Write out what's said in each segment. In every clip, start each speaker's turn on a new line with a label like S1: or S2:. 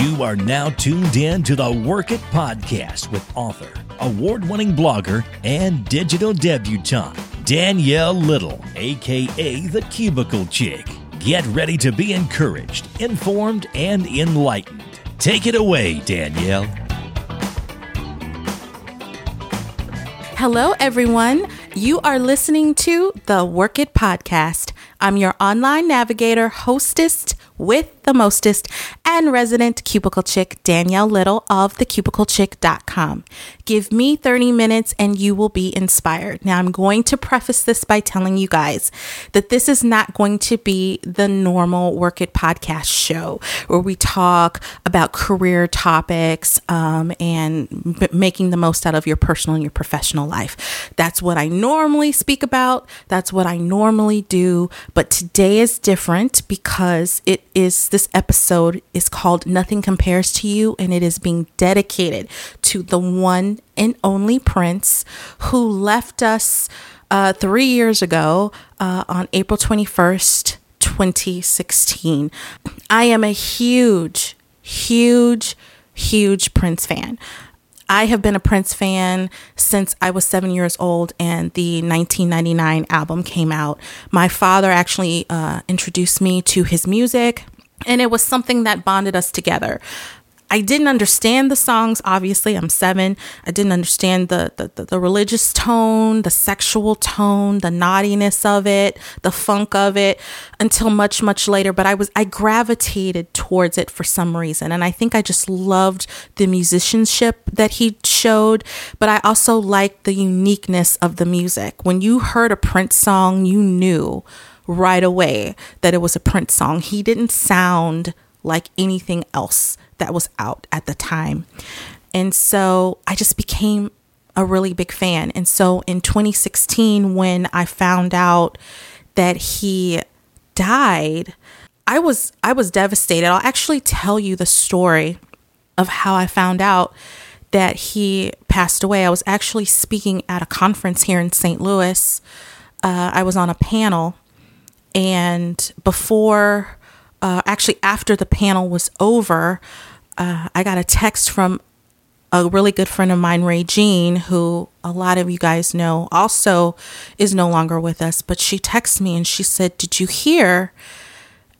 S1: You are now tuned in to the Work It podcast with author, award winning blogger, and digital debutante, Danielle Little, aka the Cubicle Chick. Get ready to be encouraged, informed, and enlightened. Take it away, Danielle.
S2: Hello, everyone. You are listening to the Work It podcast. I'm your online navigator, hostess with the mostest, and resident cubicle chick, Danielle Little of thecubiclechick.com. Give me 30 minutes and you will be inspired. Now, I'm going to preface this by telling you guys that this is not going to be the normal Work It podcast show where we talk about career topics um, and b- making the most out of your personal and your professional life. That's what I normally speak about, that's what I normally do. But today is different because it is this episode is called Nothing Compares to You and it is being dedicated to the one and only Prince who left us uh, three years ago uh, on April 21st, 2016. I am a huge, huge, huge Prince fan. I have been a Prince fan since I was seven years old and the 1999 album came out. My father actually uh, introduced me to his music, and it was something that bonded us together. I didn't understand the songs. Obviously, I'm seven. I didn't understand the, the, the, religious tone, the sexual tone, the naughtiness of it, the funk of it until much, much later. But I was, I gravitated towards it for some reason. And I think I just loved the musicianship that he showed. But I also liked the uniqueness of the music. When you heard a Prince song, you knew right away that it was a Prince song. He didn't sound like anything else that was out at the time. And so I just became a really big fan. And so in 2016, when I found out that he died, I was I was devastated. I'll actually tell you the story of how I found out that he passed away. I was actually speaking at a conference here in St. Louis. Uh, I was on a panel, and before uh, actually after the panel was over, uh, I got a text from a really good friend of mine, Ray Jean, who a lot of you guys know also is no longer with us. But she texted me and she said, Did you hear?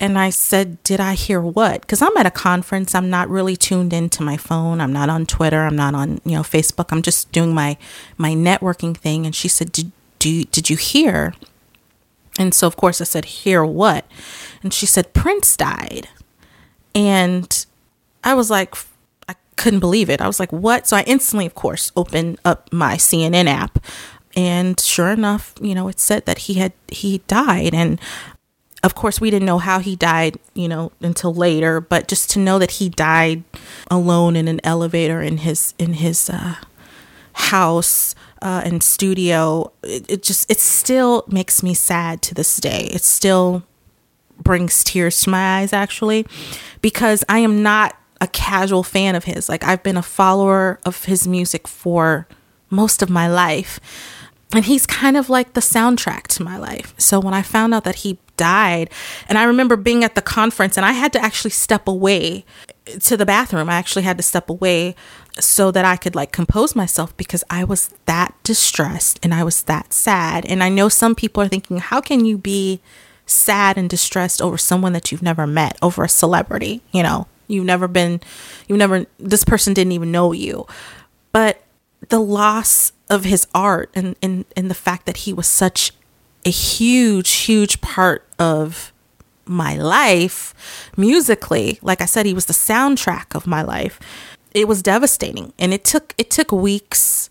S2: And I said, Did I hear what? Because I'm at a conference. I'm not really tuned into my phone. I'm not on Twitter. I'm not on, you know, Facebook. I'm just doing my my networking thing. And she said, Did, do, did you hear? And so, of course, I said, Hear what? And she said, Prince died. And I was like, I couldn't believe it. I was like, What? So I instantly, of course, opened up my CNN app. And sure enough, you know, it said that he had, he died. And of course, we didn't know how he died, you know, until later, but just to know that he died alone in an elevator in his, in his, uh, house uh, and studio, it, it just it still makes me sad to this day. It still brings tears to my eyes actually, because I am not a casual fan of his. Like I've been a follower of his music for most of my life. And he's kind of like the soundtrack to my life. So when I found out that he died, and I remember being at the conference and I had to actually step away to the bathroom. I actually had to step away so that I could like compose myself because I was that distressed and I was that sad. And I know some people are thinking, how can you be sad and distressed over someone that you've never met, over a celebrity? You know, you've never been, you've never, this person didn't even know you. But the loss of his art and, and, and the fact that he was such a huge, huge part of my life musically, like I said, he was the soundtrack of my life it was devastating and it took it took weeks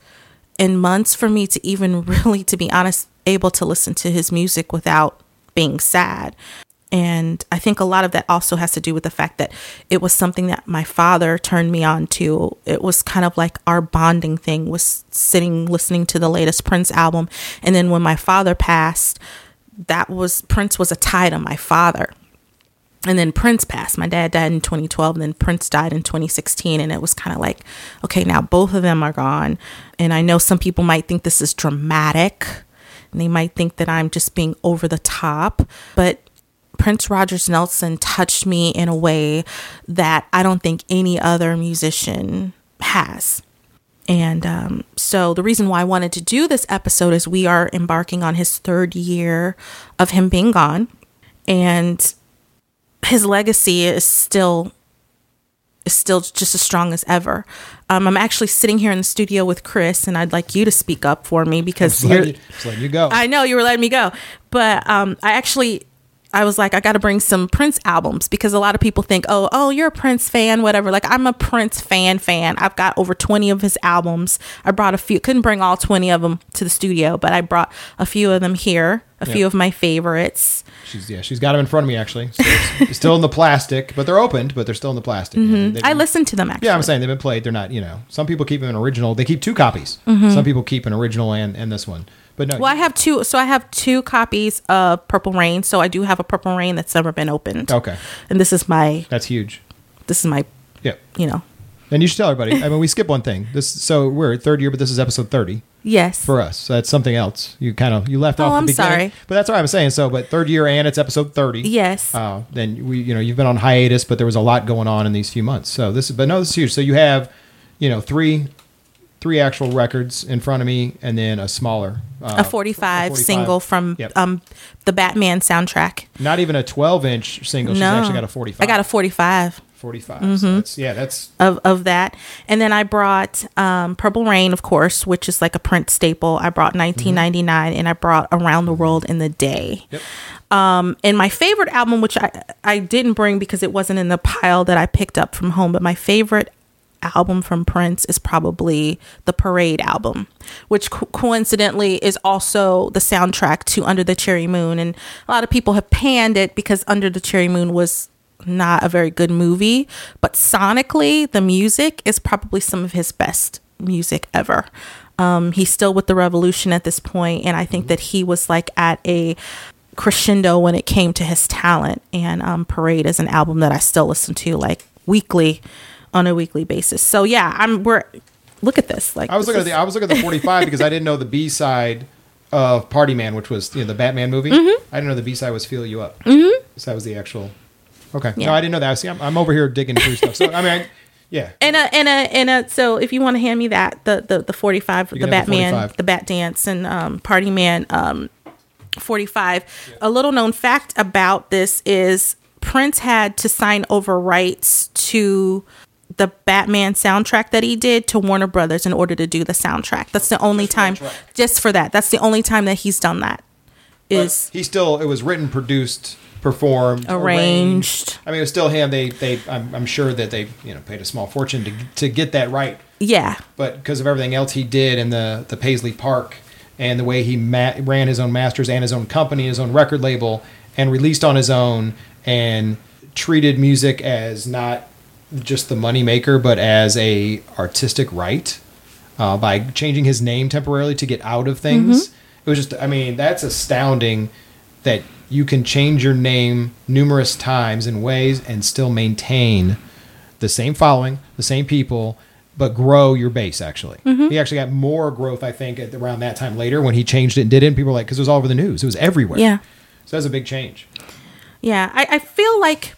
S2: and months for me to even really to be honest able to listen to his music without being sad and i think a lot of that also has to do with the fact that it was something that my father turned me on to it was kind of like our bonding thing was sitting listening to the latest prince album and then when my father passed that was prince was a tie to my father and then Prince passed. My dad died in 2012, and then Prince died in 2016. And it was kind of like, okay, now both of them are gone. And I know some people might think this is dramatic, and they might think that I'm just being over the top. But Prince Rogers Nelson touched me in a way that I don't think any other musician has. And um, so, the reason why I wanted to do this episode is we are embarking on his third year of him being gone, and his legacy is still is still just as strong as ever. Um, I'm actually sitting here in the studio with Chris, and I'd like you to speak up for me because
S3: letting, you, you go.
S2: I know you were letting me go, but um, I actually I was like, I got to bring some Prince albums because a lot of people think, oh, oh, you're a Prince fan, whatever. Like, I'm a Prince fan, fan. I've got over 20 of his albums. I brought a few, couldn't bring all 20 of them to the studio, but I brought a few of them here, a
S3: Yep.
S2: few of my favorites.
S3: she's yeah, she's got them in front of me actually. So it's still in the plastic, but they're opened, but they're still in the plastic.
S2: Mm-hmm. I listened to them actually.
S3: Yeah, I'm saying they've been played. They're not, you know, some people keep them in original. They keep two copies.
S2: Mm-hmm.
S3: Some people keep an original and, and this one. But no,
S2: Well, I have two. So I have two copies of Purple Rain. So I do have a Purple Rain that's never been opened.
S3: okay,
S2: And this is my,
S3: that's huge.
S2: this is my,
S3: Yeah.
S2: you know,
S3: And you should tell everybody. I mean, we skip one thing. This so we're at third year, but this is episode thirty
S2: yes.
S3: for us. So that's something else. You kind of you left
S2: Oh,
S3: off. the
S2: I'm
S3: beginning.
S2: sorry.
S3: but that's what I'm saying. So, but third year and it's episode thirty.
S2: Yes.
S3: Uh, then we, you know, you've been on hiatus, but there was a lot going on in these few months. So this is, but no, this is huge. So you have, you know, three, three actual records in front of me, and then a smaller, uh,
S2: a 45, single from
S3: Yep.
S2: um the Batman soundtrack.
S3: Not even a 12 inch single. She's
S2: no,
S3: actually got a 45.
S2: I got a 45
S3: 45.
S2: Mm-hmm.
S3: So that's, yeah, that's
S2: of of that, and then I brought um, Purple Rain, of course, which is like a Prince staple. I brought 1999, and I brought Around the World in the Day.
S3: Yep.
S2: Um, and my favorite album, which I I didn't bring because it wasn't in the pile that I picked up from home, but my favorite album from Prince is probably the Parade album, which co- coincidentally is also the soundtrack to Under the Cherry Moon. And a lot of people have panned it because Under the Cherry Moon was not a very good movie, but sonically, the music is probably some of his best music ever. Um, he's still with the revolution at this point, and I think that he was like at a crescendo when it came to his talent. And um, Parade is an album that I still listen to like weekly, on a weekly basis. So yeah, I'm we're look at this. Like
S3: I was looking at the I was looking at the 45 because I didn't know the B side of Party Man, which was you know the Batman movie.
S2: Mm-hmm.
S3: I didn't know the B side was Feel You Up. Mm-hmm. So that was the actual. Okay,
S2: Yeah.
S3: no, I didn't know that. See, I'm, I'm over here digging through stuff. So I mean, I, yeah,
S2: and a and a and a so if you want to hand me that the the the 45 the
S3: the
S2: batman
S3: 45.
S2: the bat dance and um party man um 45 a little known fact about this is prince had to sign over rights to the batman soundtrack that he did to warner brothers in order to do the soundtrack that's the only time
S3: track.
S2: just for that that's the only time that he's done that is
S3: but he still it was written, produced, performed,
S2: Arranged.
S3: I mean, it was still him. They they I'm, I'm sure that they you know paid a small fortune to to get that right.
S2: yeah
S3: but because of everything else he did in the the Paisley Park and the way he ma- ran his own masters and his own company, his own record label, and released on his own and treated music as not just the moneymaker, but as a artistic right uh, by changing his name temporarily to get out of things. It was just, I mean, that's astounding that you can change your name numerous times in ways and still maintain the same following, the same people, but grow your base. Actually, he actually got more growth, I think, at around that time later when he changed it and did it. And people were like, because it was all over the news, it was everywhere.
S2: Yeah.
S3: so that's a big change.
S2: Yeah, I, I feel like,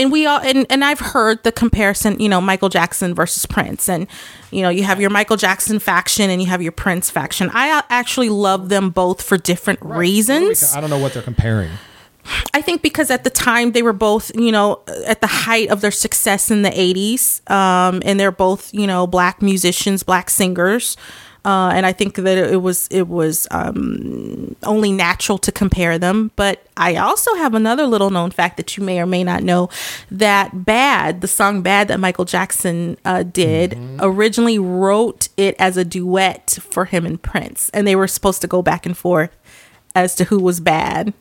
S2: and we all, and, and I've heard the comparison, you know, Michael Jackson versus Prince, and you know, you have your Michael Jackson faction and you have your Prince faction. I uh, actually love them both for different reasons.
S3: I don't know what they're comparing.
S2: I think because at the time they were both, you know, at the height of their success in the 80s, um, and they're both, you know, black musicians, black singers. Uh, and I think that it was it was um, only natural to compare them. But I also have another little known fact that you may or may not know that "Bad," the song "Bad" that Michael Jackson uh, did, originally wrote it as a duet for him and Prince, and they were supposed to go back and forth as to who was bad.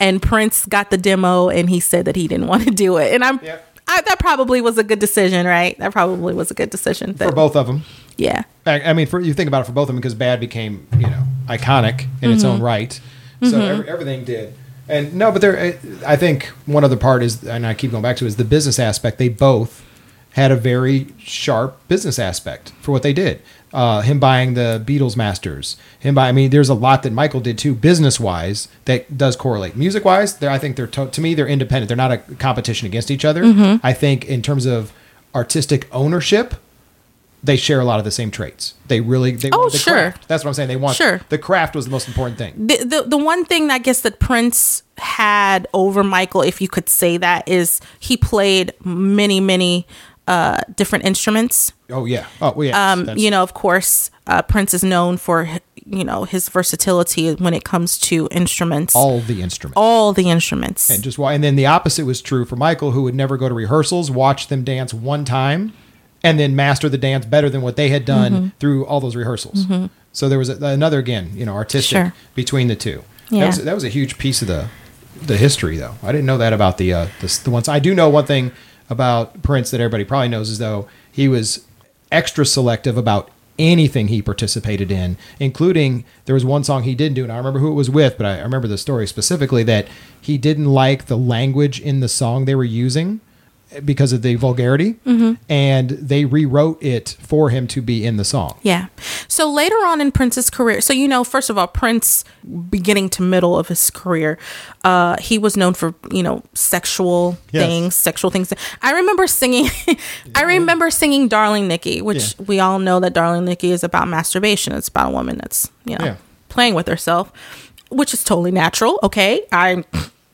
S2: And Prince got the demo and he said that he didn't want to do it. And I'm
S3: Yep.
S2: I, that probably was a good decision, right? That probably was a good decision.
S3: For both of them.
S2: yeah.
S3: I I mean, for you think about it for both of them because Bad became you know iconic in its
S2: Mm-hmm.
S3: own right. So every, everything did. And no, but there, I think one other part is, and I keep going back to, is the business aspect. They both had a very sharp business aspect for what they did. Uh, him buying the Beatles masters, him buying. I mean, there's a lot that Michael did too, business wise, that does correlate. Music wise, I think they're to, to me they're independent. They're not a competition against each other. I think in terms of artistic ownership, they share a lot of the same traits. They really, they
S2: Oh,
S3: want the
S2: sure.
S3: craft. That's what I'm saying. They want
S2: Sure.
S3: the craft was the most important thing.
S2: the, the the one thing I guess that Prince had over Michael, if you could say that, is he played many many uh, different instruments.
S3: Oh yeah. Oh well, yeah.
S2: Um, you know, of course, uh, Prince is known for you know his versatility when it comes to instruments,
S3: all the instruments.
S2: all the instruments.
S3: and just why and then the opposite was true for michael who would never go to rehearsals watch them dance one time and then master the dance better than what they had done
S2: Mm-hmm.
S3: through all those rehearsals so there was a, another again you know artistic
S2: Sure.
S3: between the two
S2: Yeah.
S3: that, was, that was a huge piece of the the history though i didn't know that about the uh the, the ones i do know one thing about prince that everybody probably knows is though he was extra selective about anything he participated in, including there was one song he didn't do, and I remember who it was with, but I, I remember the story specifically that he didn't like the language in the song they were using because of the vulgarity, and they rewrote it for him to be in the song.
S2: Yeah. So later on in Prince's career, so you know, first of all, Prince, beginning to middle of his career, uh, he was known for you know sexual
S3: Yes.
S2: things, sexual things. I remember singing, I remember singing "Darling Nikki," which
S3: Yeah.
S2: we all know that "Darling Nikki" is about masturbation. It's about a woman that's you know
S3: Yeah.
S2: playing with herself, which is totally natural. Okay, I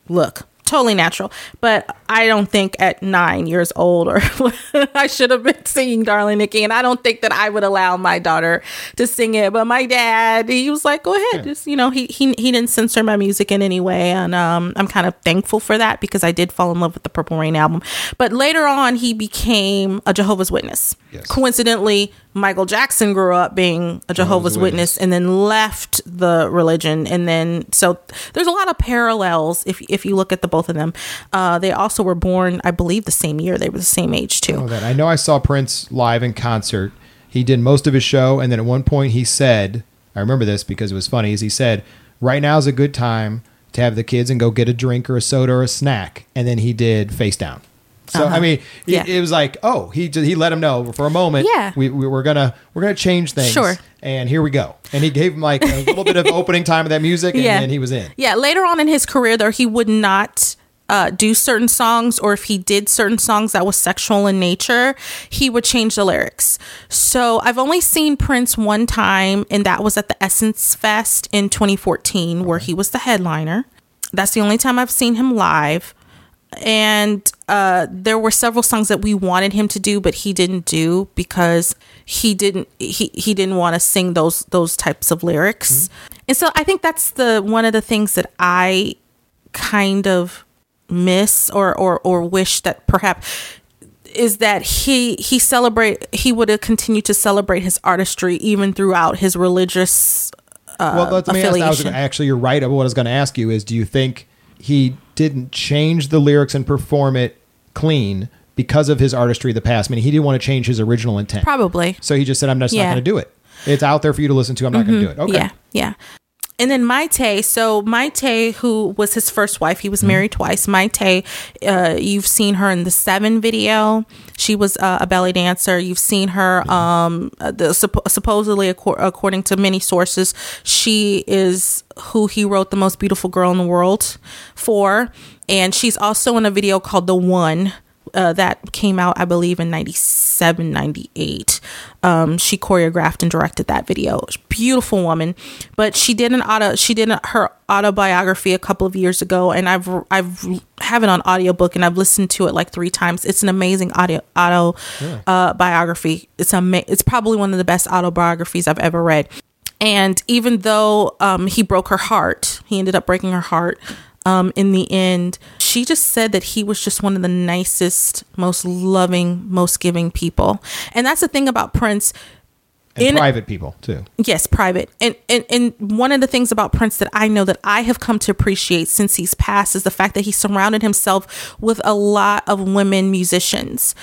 S2: look totally natural but i don't think at nine years old or i should have been singing darling nikki and i don't think that i would allow my daughter to sing it but my dad he was like go ahead just you know he, he he didn't censor my music in any way and um i'm kind of thankful for that because i did fall in love with the purple rain album. But later on he became a jehovah's witness.
S3: Yes.
S2: coincidentally michael jackson grew up being a jehovah's,
S3: Witness.
S2: witness and then left the religion and then so there's a lot of parallels if if you look at the both of them uh they also were born i believe the same year they were the same age too
S3: Oh, I know I saw Prince live in concert. He did most of his show, and then at one point he said, I remember this because it was funny, is he said, Right now is a good time to have the kids and go get a drink or a soda or a snack. And then he did face down. So I mean, it,
S2: Uh-huh. Yeah.
S3: it was like, oh, he he let him know for a moment.
S2: Yeah.
S3: we, we we're gonna we're gonna change things.
S2: Sure.
S3: and here we go. And he gave him like a little bit of opening time of that music, and
S2: Yeah.
S3: then he was in.
S2: yeah later on in his career though he would not uh, do certain songs or if he did certain songs that was sexual in nature he would change the lyrics so i've only seen prince one time and that was at the essence fest in 2014 where he was the headliner that's the only time i've seen him live and uh, there were several songs that we wanted him to do but he didn't do because he didn't he, he didn't want to sing those those types of lyrics and so i think that's the one of the things that i kind of miss or or or wish that perhaps is that he he celebrate he would have continued to celebrate his artistry even throughout his religious uh,
S3: well, let me ask. I was actually, you're right. What I was going to ask you is, do you think he didn't change the lyrics and perform it clean because of his artistry of the past? I mean, he didn't want to change his original intent.
S2: probably
S3: So he just said, "I'm just not
S2: Yeah. Mm-hmm.
S3: going to do it. It's out there for you to listen to. I'm not going to do it." Okay.
S2: Yeah, yeah. And then Mayte, so Mayte, who was his first wife, he was
S3: Mm-hmm.
S2: married twice. Mayte, uh, you've seen her in the Seven video. She was uh, a belly dancer. You've seen her,
S3: Mm-hmm.
S2: um, uh, the, suppo- supposedly, acco- according to many sources, she is who he wrote the most beautiful girl in the world for. And she's also in a video called The One uh, that came out, I believe, in 97, 98. Um, she choreographed and directed that video. Beautiful woman, but she did an auto. She did her autobiography a couple of years ago, and I've I've have it on audiobook and I've listened to it like three times. It's an amazing audio auto uh, biography. It's ama- It's probably one of the best autobiographies I've ever read. And even though um, he broke her heart, he ended up breaking her heart. Um, in the end, she just said that he was just one of the nicest, most loving, most giving people. And that's the thing about Prince.
S3: And
S2: In-
S3: private people too.
S2: Yes, private. And, and and one of the things about Prince that I know that I have come to appreciate since he's passed is the fact that he surrounded himself with a lot of women musicians.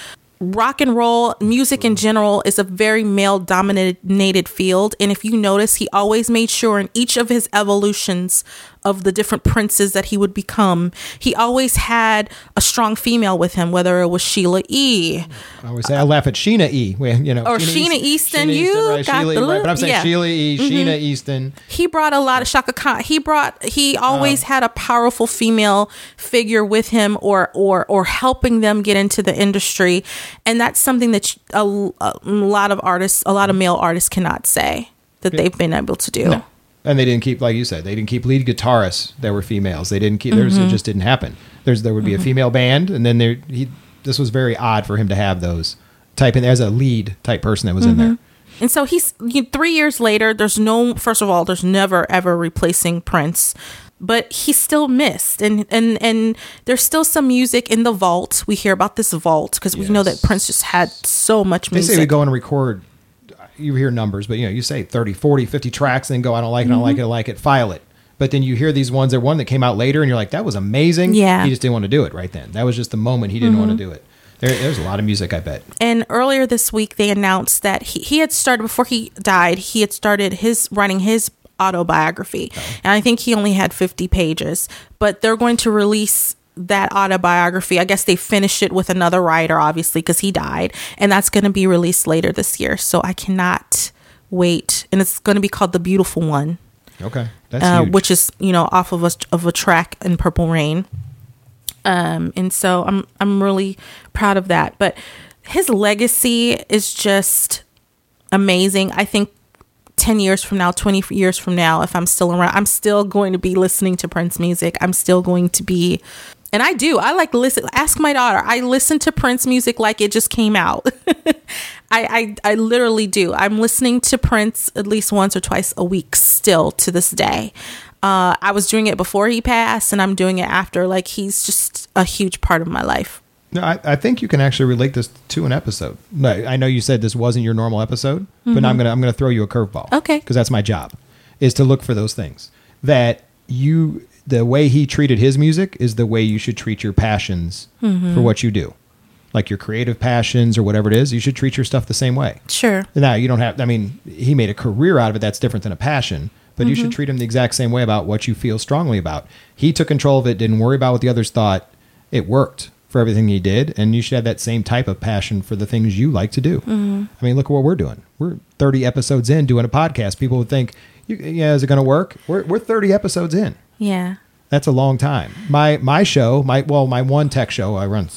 S2: rock and roll music in general is a very male dominated field and if you notice he always made sure in each of his evolutions of the different princes that he would become he always had a strong female with him whether it was sheila e
S3: I always say I laugh at Sheena E. You know,
S2: Or Sheena Easton, you
S3: right,
S2: got
S3: Sheila,
S2: the
S3: right, but I'm saying
S2: yeah.
S3: Sheila E,
S2: Mm-hmm.
S3: Sheena Easton.
S2: he brought a lot of Chaka Khan. He brought he
S3: Uh-huh.
S2: always had a powerful female figure with him or or or helping them get into the industry, and that's something that a, a lot of artists, a lot of male artists cannot say that they've been able to do.
S3: And they didn't keep, like you said, they didn't keep lead guitarists that were females. They didn't keep. There's
S2: Mm-hmm.
S3: it just didn't happen. There's there would be a female band, and then there he. This was very odd for him to have those type in as a lead type person that was in there.
S2: And so he's you, three years later. There's no first of all, there's never ever replacing Prince, but he's still missed, and and and there's still some music in the vault. We hear about this vault because we know that Prince just had so much music They
S3: say we go and record. You hear numbers, but you know, you say 30, 40, 50 tracks, and then go, I don't like it, I don't like it, I like it, file it. But then you hear these ones, there one that came out later, and you're like, that was amazing.
S2: Yeah.
S3: He just didn't want to do it right then. That was just the moment he didn't want to mm-hmm. do it. There, there's a lot of music, I bet.
S2: And earlier this week, they announced that he, he had started before he died. He had started his writing his autobiography, oh. and I think he only had fifty pages. But they're going to release that autobiography. I guess they finished it with another writer, obviously, because he died, and that's going to be released later this year. So I cannot wait, and it's going to be called "The Beautiful One."
S3: Okay. That's
S2: uh, which is you know off of a of a track in Purple Rain. Um, and so I'm I'm really proud of that. But his legacy is just amazing. I think 10 years from now, 20 years from now, if I'm still around, I'm still going to be listening to Prince music. I'm still going to be, and I do. I like listen. Ask my daughter. I listen to Prince music like it just came out. I, I I literally do. I'm listening to Prince at least once or twice a week still to this day. Uh, I was doing it before he passed, and I'm doing it after. Like he's just a huge part of my life.
S3: No, I, I think you can actually relate this to an episode. No, I know you said this wasn't your normal episode, but now I'm gonna I'm gonna throw you a curveball.
S2: Mm-hmm. Okay.
S3: because that's my job, is to look for those things that you the way he treated his music is the way you should treat your passions
S2: Mm-hmm.
S3: for what you do, like your creative passions or whatever it is. You should treat your stuff the same way.
S2: Sure.
S3: Now you don't have. I mean, he made a career out of it. That's different than a passion. But you
S2: Mm-hmm.
S3: should treat him the exact same way about what you feel strongly about. He took control of it. Didn't worry about what the others thought. It worked for everything he did, and you should have that same type of passion for the things you like to do.
S2: Mm-hmm.
S3: I mean, look at what we're doing. We're 30 episodes in doing a podcast. People would think, "Yeah, is it going to work?" We're we're 30 episodes in.
S2: Yeah.
S3: That's a long time. My my show, my well, my one tech show, I run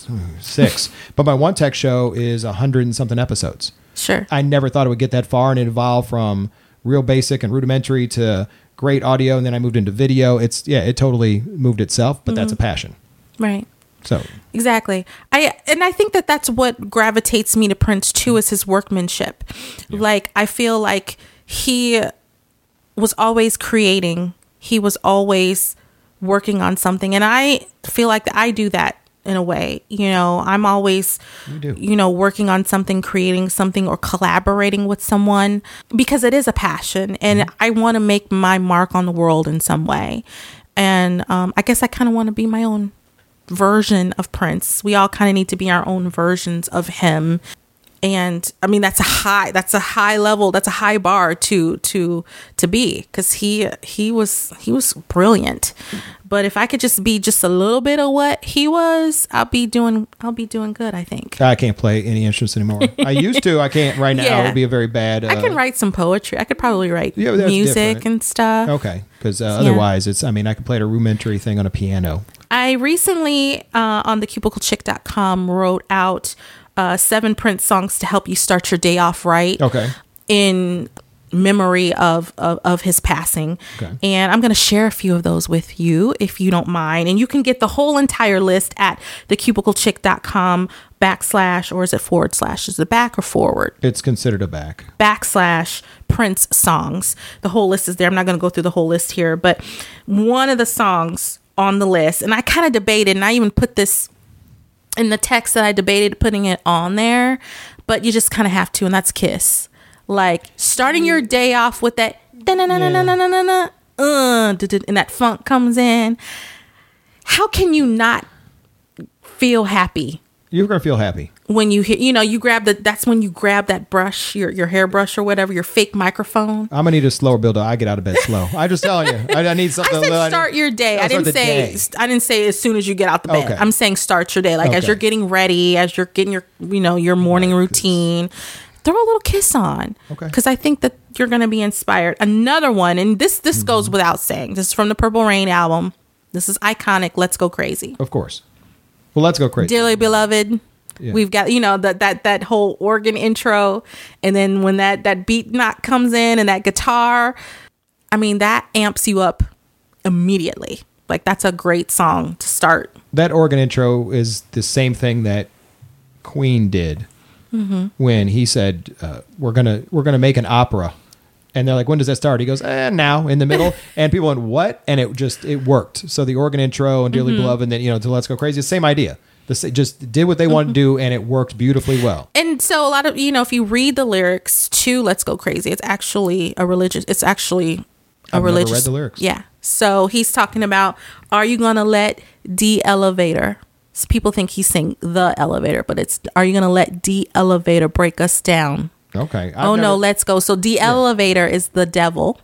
S3: six, but my one tech show is a hundred and something episodes.
S2: Sure.
S3: I never thought it would get that far, and it evolved from real basic and rudimentary to great audio, and then I moved into video. It's yeah, it totally moved itself, but that's a mm-hmm. passion.
S2: right.
S3: So
S2: Exactly. I and I think that that's what gravitates me to Prince too is his workmanship. Like I feel like he was always creating. He was always working on something and I feel like I do that in a way. You know, I'm always
S3: You
S2: you know working on something, creating something or collaborating with someone because it is a passion and I want to make my mark on the world in some way. And um, I guess I kind of want to be my own version of Prince. We all kind of need to be our own versions of him. And I mean that's a high that's a high level, that's a high bar to to to be cuz he he was he was brilliant. But if I could just be just a little bit of what he was, I'll be doing I'll be doing good, I think.
S3: I can't play any instruments anymore. I used to. I can't right now.
S2: Yeah.
S3: It would be a very bad. Uh,
S2: I can write some poetry. I could probably write
S3: Yeah,
S2: music
S3: different.
S2: and stuff.
S3: Okay, because uh, otherwise, it's. I mean, I could play a rudimentary thing on a piano.
S2: I recently uh, on the cubiclechick.com wrote out uh, seven Prince songs to help you start your day off right.
S3: Okay.
S2: In memory of, of, of his passing.
S3: Okay.
S2: And I'm going to share a few of those with you if you don't mind. And you can get the whole entire list at thecubiclechick.com backslash, or is it forward slash? Is it back or forward?
S3: It's considered a back.
S2: backslash Prince songs. The whole list is there. I'm not going to go through the whole list here, but one of the songs on the list, and I kind of debated, and I even put this in the text that I debated putting it on there, but you just kind of have to, and that's Kiss. Like starting your day off with that, uh, and that funk comes in. How can you not feel happy
S3: You're gonna feel happy.
S2: when you hear, you know, you grab the. That's when you grab that brush, your your hairbrush or whatever, your fake microphone.
S3: I'm gonna need a slower build. I get out of bed slow. I just telling you. I, I need
S2: I
S3: something.
S2: said
S3: I need-
S2: start your day. I didn't say
S3: day.
S2: I didn't say as soon as you get out the bed.
S3: Okay.
S2: I'm saying start your day, like as you're getting ready, as you're getting your you know your morning routine. Throw a little kiss on,
S3: Okay.
S2: Because I think that you're going to be inspired. Another one, and this this goes
S3: Mm-hmm.
S2: without saying. This is from the Purple Rain album. This is iconic. Let's go crazy.
S3: Of course. Well, let's go crazy.
S2: Dearly beloved.
S3: Yeah.
S2: We've got you know that that that whole organ intro, and then when that that beat knock comes in and that guitar, I mean that amps you up immediately. Like that's a great song to start.
S3: that organ intro is the same thing that Queen did
S2: Mm-hmm.
S3: when he said, uh, "We're gonna we're gonna make an opera," and they're like, "When does that start?" He goes, eh, "Now in the middle," and people went, "What?" And it just it worked. So the organ intro and "Dearly
S2: Mm-hmm.
S3: Beloved," and then you know to "Let's Go Crazy," same idea. The just did what they wanted
S2: Mm-hmm.
S3: to do, and it worked beautifully well.
S2: And so a lot of you know, if you read the lyrics to "Let's Go Crazy," it's actually a religious. It's actually a
S3: I've never
S2: religious.
S3: read the lyrics.
S2: Yeah. So he's talking about, are you gonna let the elevator? So people think he's saying the elevator, but it's are you gonna let the elevator break us down?
S3: Okay. I've
S2: oh no, let's go. So the elevator is the devil.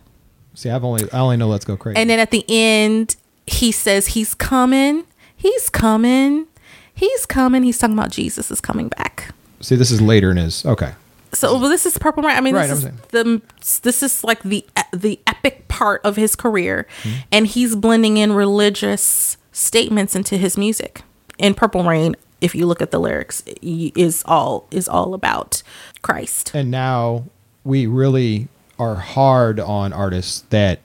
S3: see. I've only I only know "Let's Go Crazy."
S2: And then at the end, he says he's coming. He's coming. He's coming. He's talking about Jesus is coming back.
S3: see, this is later in his. Okay.
S2: So well, this is Purple Rain. I mean,
S3: Right,
S2: this
S3: I'm
S2: is the this is like the the epic part of his career, mm-hmm. and he's blending in religious statements into his music. In Purple Rain, if you look at the lyrics, is all is all about Christ.
S3: and now we really are hard on artists that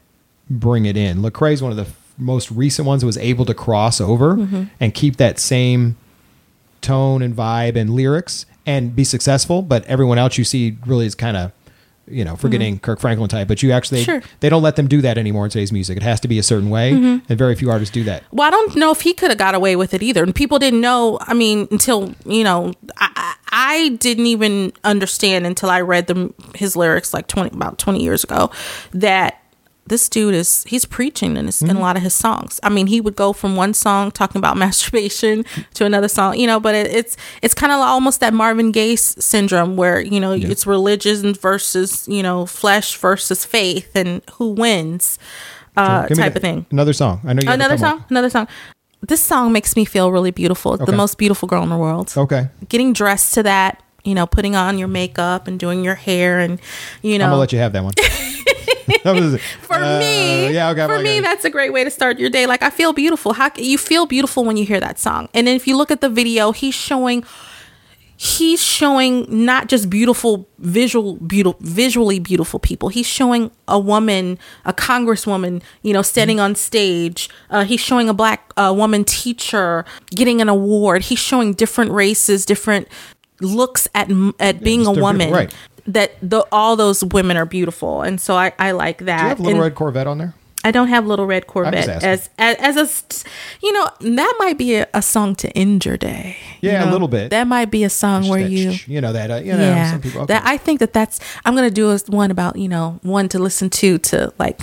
S3: bring it in. Lecrae is one of the f- most recent ones that was able to cross over
S2: Mm-hmm.
S3: and keep that same tone and vibe and lyrics and be successful. But everyone else you see really is kind of, you know, forgetting Kirk Franklin type. But you actually,
S2: Mm-hmm. Sure.
S3: they don't let them do that anymore in today's music. It has to be a certain way,
S2: Mm-hmm.
S3: and very few artists do that.
S2: Well, I don't know if he could have got away with it either. And people didn't know. I mean, until you know, I, I didn't even understand until I read them his lyrics like twenty about twenty years ago that this dude is he's preaching in his, in a lot of his songs. I mean, he would go from one song talking about masturbation to another song, you know. But it, it's it's kind of almost that Marvin Gaye syndrome where you know it's religion versus you know flesh versus faith and who wins uh, type of thing
S3: Another song. I know you
S2: another song another song this song makes me feel really beautiful It's the most beautiful girl in the world
S3: Okay.
S2: getting dressed to that you know putting on your makeup and doing your hair and you know.
S3: I'm gonna let you have that one. Was-
S2: for
S3: uh,
S2: me
S3: yeah, okay.
S2: For
S3: like,
S2: me that's a great way to start your day. Like i feel beautiful. How you feel beautiful when you hear that song. And then if you look at the video he's showing he's showing not just beautiful visual beautiful visually beautiful people. He's showing a woman a congresswoman you know standing on stage. Uh, he's showing a black uh, woman teacher getting an award. He's showing different races different looks at at being a woman.
S3: right.
S2: That the, all those women are beautiful and so i, I like that
S3: Do you have Little
S2: And-
S3: Red Corvette on there?
S2: I don't have Little Red Corvette as, as as a you know that might be a, a song to end your day. you
S3: Yeah, a little bit.
S2: That might be a song where
S3: That
S2: you
S3: you know that uh, you know
S2: yeah
S3: some people okay.
S2: that I think that that's I'm gonna do a, one about you know one to listen to to like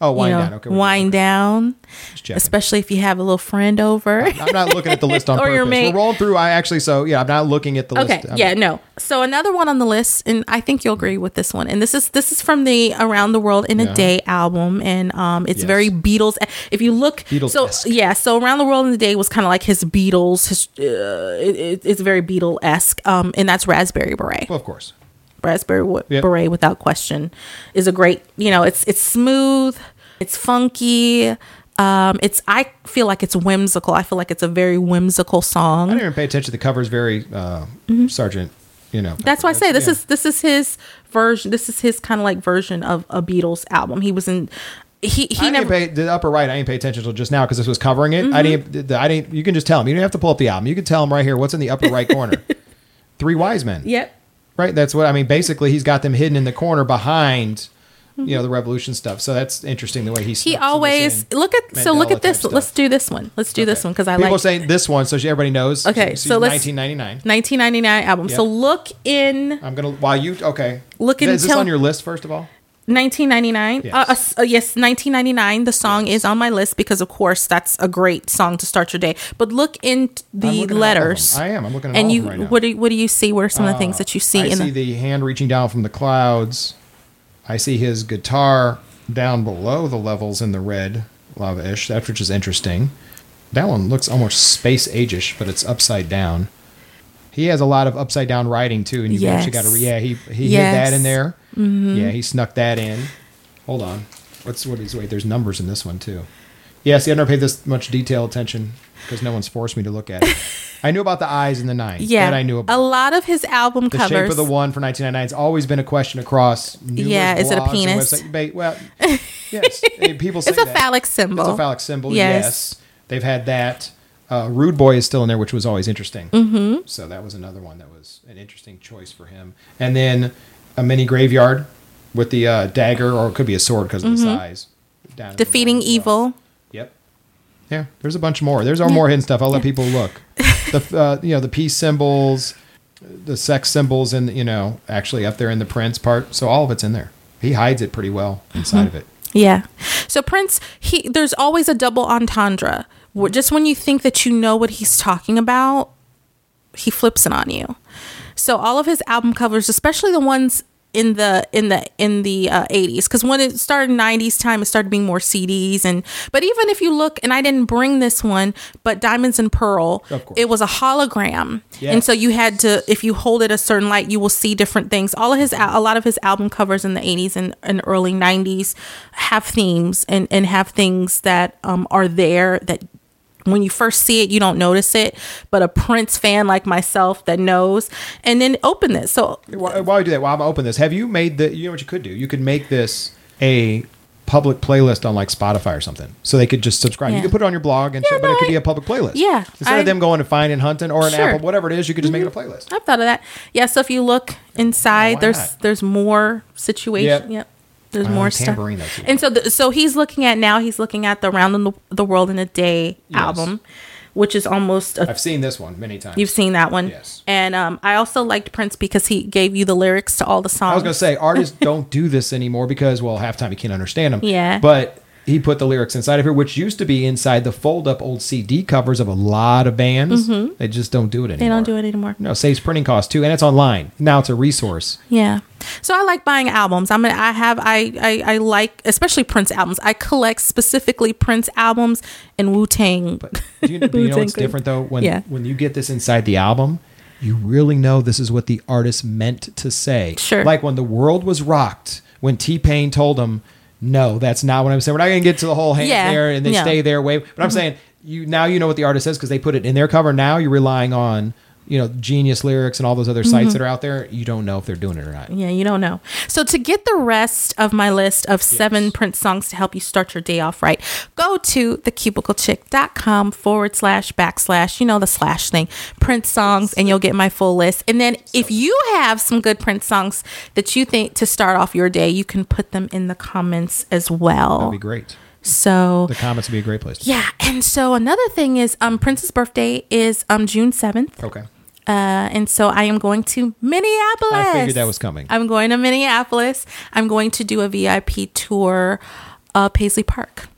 S3: oh wind
S2: you know
S3: down okay
S2: wind down, especially if you have a little friend over.
S3: I'm not looking at the list on
S2: Or
S3: purpose.
S2: your mate.
S3: We're rolling through. I actually so yeah. I'm not looking at the
S2: Okay,
S3: list. I'm-
S2: yeah, no. So another one on the list, and I think you'll agree with this one. And this is this is from the Around the World in a
S3: Yeah.
S2: Day album, and um, it's
S3: Yes.
S2: very Beatles. If you look, Beatles.
S3: So
S2: yeah, so Around the World in a Day was kind of like his Beatles. His uh, it, it- it's very Beatle esque, um, and that's Raspberry Beret.
S3: Well, of course.
S2: Raspberry w-
S3: Yep.
S2: Beret, without question, is a great. You know, it's it's smooth, it's funky. Um, it's I feel like it's whimsical. I feel like it's a very whimsical song.
S3: I didn't even pay attention. The cover's very uh, Sergeant. You know.
S2: Mm-hmm. That's why I say this
S3: yeah.
S2: is this is his version. This is his kind of like version of a Beatles album. He was in. He he
S3: I
S2: never. Mm-hmm.
S3: didn't pay the upper right. I didn't pay attention until just now because this was covering it. I didn't. I didn't. You can just tell him. You don't have to pull up the album. You can tell him right here what's in the upper right corner. Three wise men.
S2: Yep.
S3: Right. That's what I mean. Basically, he's got them hidden in the corner behind. You know the revolution stuff. So that's interesting the way he.
S2: He
S3: snuck some of this
S2: always look at so look at this. Let's do this one. Let's do this one because I
S3: People
S2: like
S3: saying this one, so everybody knows.
S2: Okay, so let's-
S3: 1999.
S2: 1999 album. So look in
S3: I'm gonna while you okay.
S2: Look and
S3: Is this
S2: tell-
S3: on your list first of all?
S2: 1999.
S3: Yes.
S2: Uh, uh, uh, yes, 1999. The song is on my list because, of course, that's a great song to start your day. But look in the
S3: looking at all of
S2: letters.
S3: I am. I'm looking at
S2: and you,
S3: right now.
S2: what do you, what do you see? What are some of the things that you see
S3: I
S2: in
S3: see
S2: the?
S3: the hand reaching down from the clouds. I see his guitar down below the levels in the red lava-ish. That which is interesting. That one looks almost space age-ish, but it's upside down. He has a lot of upside down writing too, and you
S2: Yes.
S3: actually got to yeah he he
S2: Yes.
S3: hid that in there. Mm-hmm. Yeah, he snuck that in. Hold on, what's what is wait? There's numbers in this one too. Yeah, see, I never paid this much detail attention because no one's forced me to look at it. I knew about the eyes and the nines.
S2: yeah,
S3: that I knew about
S2: a lot of his album
S3: the
S2: covers.
S3: shape of the one for 1999 has always been a question across
S2: Yeah, is it a penis?
S3: Well, yes, people say
S2: It's a
S3: that.
S2: phallic symbol.
S3: It's a phallic symbol.
S2: Yes.
S3: Yes, they've had that. Uh, Rude Boy is still in there, which was always interesting. Mm-hmm. So that was another one that was an interesting choice for him. And then a mini graveyard with the uh, dagger, or it could be a sword because of the size. at the
S2: Mm-hmm. Defeating
S3: bottom as well.
S2: evil.
S3: Yep. Yeah, there's a bunch more. There's more hidden stuff. I'll let people look. The uh, you know the peace symbols, the sex symbols, and you know actually up there in the prince part. So all of it's in there. He hides it pretty well inside of it.
S2: Yeah. So Prince, he there's always a double entendre. Just when you think that you know what he's talking about, he flips it on you. So all of his album covers, especially the ones in the in the in the uh, 80s because when it started 90s time it started being more CDs and but even if you look and I didn't bring this one but Diamonds and Pearl it was a hologram. And so you had to if you hold it a certain light you will see different things. All of his a lot of his album covers in the 80s and, and early 90s have themes and and have things that um are there that when you first see it you don't notice it but a prince fan like myself that knows and then open this so
S3: While, while I do that, while I'm open this, have you made the? You know what you could do? You could make this a public playlist on like Spotify or something, so they could just subscribe.
S2: Yeah.
S3: You could put it on your blog and shit, but
S2: no,
S3: it could
S2: I-
S3: be a public playlist.
S2: Yeah,
S3: Instead
S2: I-
S3: of them going and finding hunting or an
S2: Sure.
S3: Apple, whatever it is, you could just make it a mm-hmm. playlist.
S2: I've thought of that. Yeah, so if you look inside, there's
S3: not?
S2: there's more situation.
S3: Yep.
S2: Yep. There's more stuff. And so the, so he's looking at now he's looking at the Round the, the World in a Day
S3: Yes.
S2: album, which is almost a
S3: I've seen this one many times.
S2: You've seen that one,
S3: Yes.
S2: And um, I also liked Prince because he gave you the lyrics to all the songs.
S3: I was gonna say artists don't do this anymore because well, half time you can't understand them.
S2: Yeah.
S3: But he put the lyrics inside of here, which used to be inside the fold up old CD covers of a lot of bands. They just don't do it anymore.
S2: Mm-hmm. they don't do it anymore.
S3: No, saves printing costs too, and it's online now. It's a resource.
S2: Yeah. So I like buying albums. I mean, I have I I, I like especially Prince albums. I collect specifically Prince albums and Wu Tang.
S3: But do you, do you know what's different though? When
S2: Yeah.
S3: when you get this inside the album, you really know this is what the artist meant to say.
S2: Sure.
S3: Like when the world was rocked, when T Pain told him, "No, that's not what I'm saying. We're not going to get to the whole hand
S2: Yeah.
S3: there," and they
S2: Yeah. Mm-hmm.
S3: stay there. Wave. But I'm saying you now you know what the artist says because they put it in their cover. Now you're relying on you know Genius Lyrics and all those other sites
S2: Mm-hmm.
S3: that are out there. You don't know if they're doing it or not.
S2: Yeah, you don't know. So to get the rest of my list of seven Prince songs to help you start your day off right, go to thecubiclechick.com forward slash backslash, you know, the slash thing, Prince songs, and you'll get my full list. And then if you have some good Prince songs that you think to start off your day, you can put them in the comments as well.
S3: That'd be great.
S2: So
S3: The comments would be a great place. To
S2: yeah, and so another thing is um Prince's birthday is um June 7th.
S3: Okay.
S2: Uh, and so I am going to Minneapolis.
S3: I figured that was coming.
S2: I'm going to Minneapolis. I'm going to do a VIP tour of Paisley Park.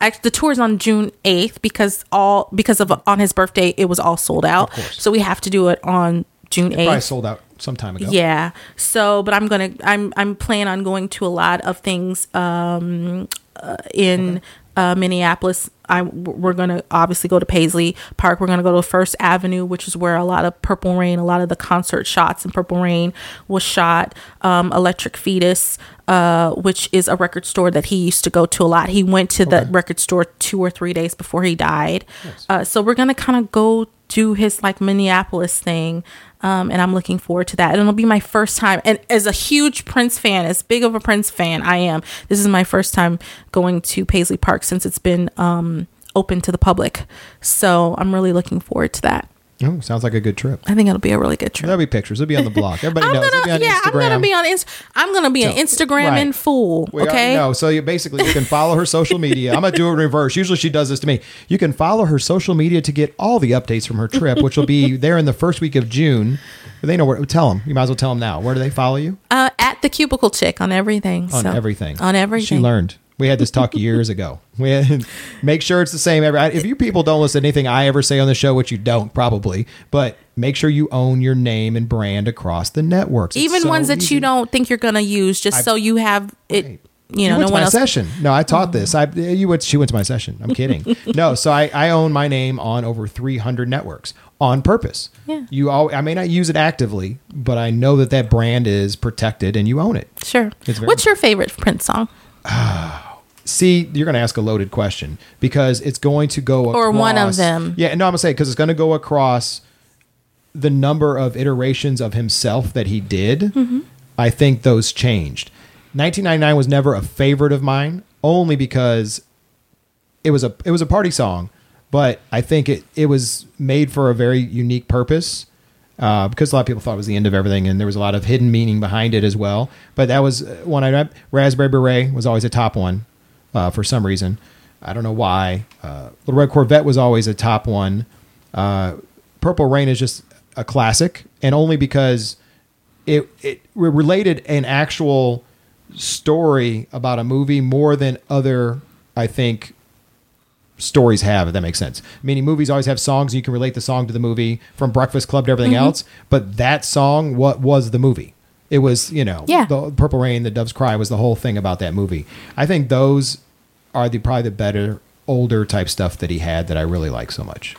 S2: Actually, the tour is on June 8th because all because of on his birthday it was all sold out. So we have to do it on June 8th.
S3: Probably sold out some time ago.
S2: Yeah. So, but I'm gonna I'm I'm planning on going to a lot of things um uh, in uh, Minneapolis. I we're gonna obviously go to Paisley Park. We're gonna go to First Avenue, which is where a lot of Purple Rain, a lot of the concert shots in Purple Rain was shot. Um, Electric Fetus, uh, which is a record store that he used to go to a lot. He went to the
S3: Okay.
S2: record store two or three days before he died. Uh, so we're gonna kind of go do his like Minneapolis thing. Um, and I'm looking forward to that. And it'll be my first time. And as a huge Prince fan, as big of a Prince fan I am, this is my first time going to Paisley Park since it's been um, open to the public. So I'm really looking forward to that.
S3: Oh, sounds like a good trip.
S2: I think it'll be a really good trip.
S3: There'll be pictures. It'll be on the blog. Everybody knows. It'll be on
S2: yeah,
S3: Instagram.
S2: I'm gonna be on Inst- I'm gonna be an Instagram
S3: right. We
S2: okay.
S3: No, so you basically you can follow her social media. I'm gonna do it in reverse. Usually she does this to me. You can follow her social media to get all the updates from her trip, which will be there in the first week of June. They know where. Tell them. You might as well tell them now. Where do they follow you?
S2: Uh, at the cubicle chick on everything.
S3: On
S2: so-
S3: everything.
S2: On everything.
S3: She learned. We had this talk years ago. We had, make sure it's the same. Every I- if you people don't listen to anything I ever say on the show, which you don't probably, but make sure you own your name and brand across the networks. It's
S2: Even
S3: so
S2: ones that
S3: easy.
S2: you don't think you're gonna use, just so you have it.
S3: Right.
S2: You know, no
S3: to
S2: one
S3: my
S2: else.
S3: session. No, I taught this. I you went. She went to my session. I'm kidding. no, so I, I own my name on over 300 networks on purpose.
S2: Yeah.
S3: You all. I may not use it actively, but I know that that brand is protected, and you own it.
S2: Sure. What's your favorite Prince song?
S3: See, you're going to ask a loaded question because it's going to go
S2: Or one of
S3: across-
S2: them.
S3: Yeah, no, I'm going to say because it's going to go across the number of iterations of himself that he did.
S2: Mm-hmm.
S3: I think those changed. 1999 was never a favorite of mine, only because it was a it was a party song, but I think it it was made for a very unique purpose. Uh, because a lot of people thought it was the end of everything, and there was a lot of hidden meaning behind it as well. But that was uh, one I Raspberry Beret was always a top one uh, for some reason. I don't know why. Uh, Little Red Corvette was always a top one. Uh, Purple Rain is just a classic, and only because it it related an actual story about a movie more than other, I think, stories have, if that makes sense. Meaning movies always have songs and you can relate the song to the movie from Breakfast Club to everything
S2: Mm-hmm.
S3: else. But that song what was the movie. It was, you know,
S2: Yeah.
S3: the Purple Rain, the Doves Cry was the whole thing about that movie. I think those are the probably the better older type stuff that he had that I really like so much.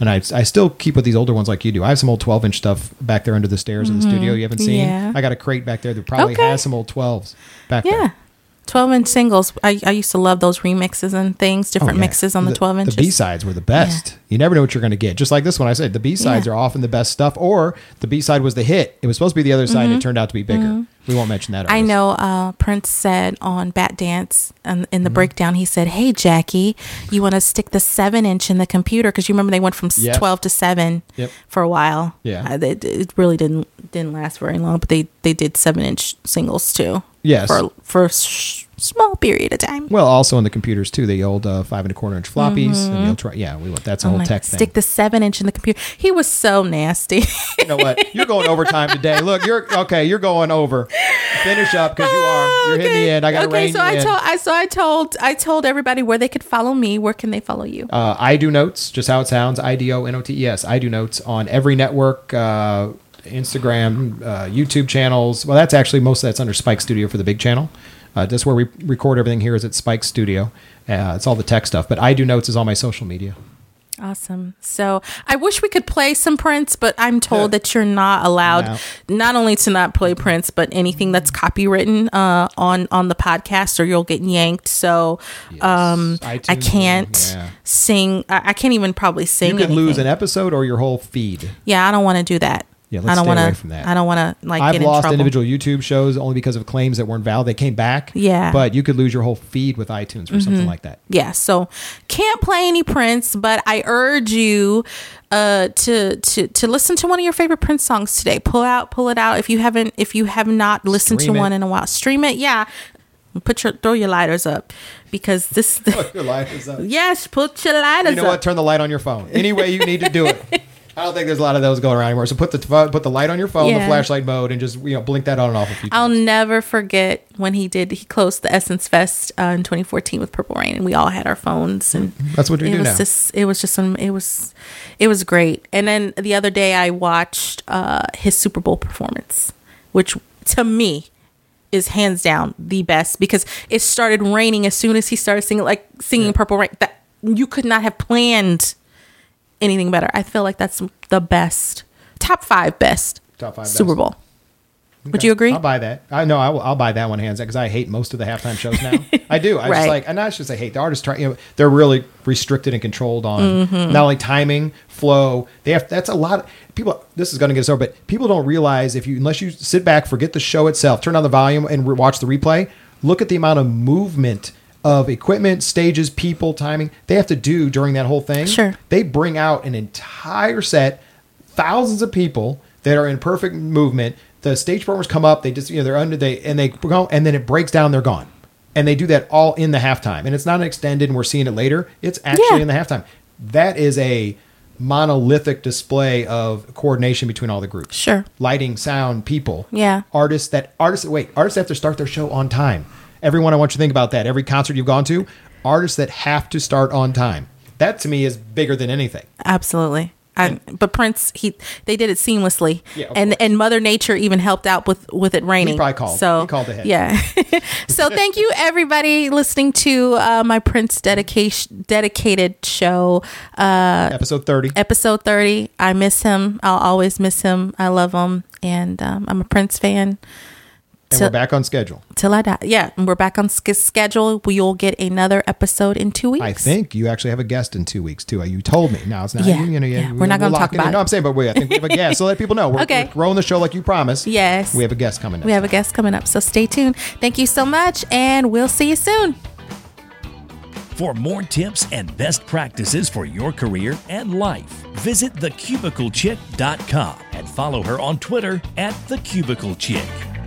S3: And I, I still keep with these older ones like you do. I have some old 12 inch stuff back there under the stairs in the studio you haven't seen.
S2: Mm-hmm. Yeah.
S3: I got a crate back there that probably
S2: Okay.
S3: has some old 12s back there.
S2: Yeah. 12 inch singles. I, I used to love those remixes and things, different
S3: Oh, yeah.
S2: mixes on the, 12 inches.
S3: The B sides were the best. You never know what you're going to get. Just like this one, I said the B sides
S2: Yeah.
S3: are often the best stuff, or the B side was the hit. It was supposed to be the other side, and it mm-hmm. turned out to be bigger. Mm-hmm. We won't mention that.
S2: Mm-hmm. I know uh, Prince said on Batdance and in
S3: Mm-hmm.
S2: the breakdown, he said, Hey, Jackie, you want to stick the seven inch in the computer? Because you remember they went from s
S3: Yes.
S2: 12 to seven
S3: Yep.
S2: for a while.
S3: Yeah.
S2: Uh, they, it really didn't didn't last very long, but they, they did seven inch singles too.
S3: Yes.
S2: For, for sh- small period of time.
S3: Well, also on the computers too, the old uh, five and a quarter inch floppies, and the ultra. Yeah, we want that's a
S2: I'm
S3: whole tech
S2: Mm-hmm. stick the seven inch in the computer. He was so nasty.
S3: you know what? You're going overtime today. Look, you're okay. You're going over. Finish up because you are. You're hitting the end. I got to
S2: okay,
S3: rein
S2: so I
S3: in.
S2: told I so I told I told everybody where they could follow me. Where can they follow you?
S3: Uh, I do notes, just how it sounds. I D O N O T E S. I do notes on every network, uh, Instagram, uh, YouTube channels. Well, that's actually most of that's under Spike Studio for the big channel. Uh, that's where we record everything here is at Spike Studio. Uh, it's all the tech stuff, but I do notes is all my social media.
S2: Awesome. So I wish we could play some Prince, but I'm told that you're not allowed
S3: No.
S2: not only to not play Prince, but anything that's copywritten uh, on on the podcast, or you'll get yanked. So um, I can't
S3: yeah.
S2: sing. I, I can't even probably sing.
S3: You could lose an episode or your whole feed.
S2: Yeah, I don't want to do that.
S3: Yeah,
S2: I
S3: let's
S2: don't
S3: stay
S2: want
S3: away from that.
S2: I don't want to like
S3: I've
S2: get in
S3: lost
S2: trouble.
S3: individual YouTube shows only because of claims that weren't valid. They came back.
S2: Yeah.
S3: But you could lose your whole feed with iTunes or something like that.
S2: yeah so can't play any prince but i urge you uh to to to listen to one of your favorite prince songs today pull out pull it out if you haven't if you have not listened
S3: Stream
S2: to
S3: it.
S2: one in a while stream it yeah put your throw your lighters up because this
S3: Your life is up.
S2: yes put your lighters up.
S3: You know
S2: up
S3: what? Turn the light on your phone. Any way you need to do it. I don't think there's a lot of those going around anymore. So put the put the light on your phone, the flashlight mode, and just you know blink that on and off a few
S2: I'll
S3: times.
S2: never forget when he did. He closed the Essence Fest uh, in 2014 with Purple Rain, and we all had our phones, and
S3: That's what we
S2: it
S3: do
S2: was
S3: now.
S2: just it was just some it was it was great. And then the other day I watched uh, his Super Bowl performance, which to me is hands down the best because it started raining as soon as he started singing like singing Purple Rain. That you could not have planned anything better. I feel like that's the best top five best
S3: Top five
S2: Super
S3: best.
S2: Bowl. Would you agree?
S3: I'll buy that. I know I will, I'll buy that one hands down because I hate most of the halftime shows now. I do. I
S2: Right.
S3: just like, and I should say hate the artists. Try, you know, they're really restricted and controlled on
S2: Mm-hmm.
S3: not only timing, flow. They have that's a lot. Of, people, this is going to get us over, but people don't realize if you unless you sit back, forget the show itself, turn on the volume and re- watch the replay. Look at the amount of movement of equipment, stages, people, timing they have to do during that whole thing.
S2: Sure.
S3: They bring out an entire set, thousands of people that are in perfect movement. The stage performers come up, they just you know they're under they and they go and then it breaks down, they're gone. And they do that all in the halftime. And it's not an extended and we're seeing it later. It's actually
S2: Yeah.
S3: in the halftime. That is a monolithic display of coordination between all the groups.
S2: Sure.
S3: Lighting, sound, people.
S2: Yeah.
S3: Artists that artists wait, artists have to start their show on time. Everyone I want you to think about that. Every concert you've gone to, artists that have to start on time. That to me is bigger than anything.
S2: Absolutely. I, but Prince, he they did it seamlessly,
S3: Yeah,
S2: and
S3: course.
S2: and Mother Nature even helped out with with it raining.
S3: He probably called.
S2: So
S3: He called ahead.
S2: Yeah. so thank you everybody listening to uh, my Prince dedication dedicated show, uh,
S3: Episode 30.
S2: episode thirty. I miss him. I'll always miss him. I love him, and um, I'm a Prince fan.
S3: And
S2: till-
S3: we're back on schedule.
S2: Till I die. Yeah, and we're back on sch- schedule. We'll get another episode in two weeks.
S3: I think you actually have a guest in two weeks too. Uh, you told me. Now it's not.
S2: Yeah,
S3: you know,
S2: yeah. We're not
S3: we'll
S2: gonna
S3: lock
S2: talk
S3: it No. I'm saying, but we. I think we have a guest. So let people know. We're,
S2: Okay.
S3: we're growing the show like you promised.
S2: Yes.
S3: We have a guest coming. Next
S2: We have a guest coming up, so stay tuned. Thank you so much, and we'll see you soon.
S1: For more tips and best practices for your career and life, visit thecubiclechick.com and follow her on Twitter at thecubiclechick.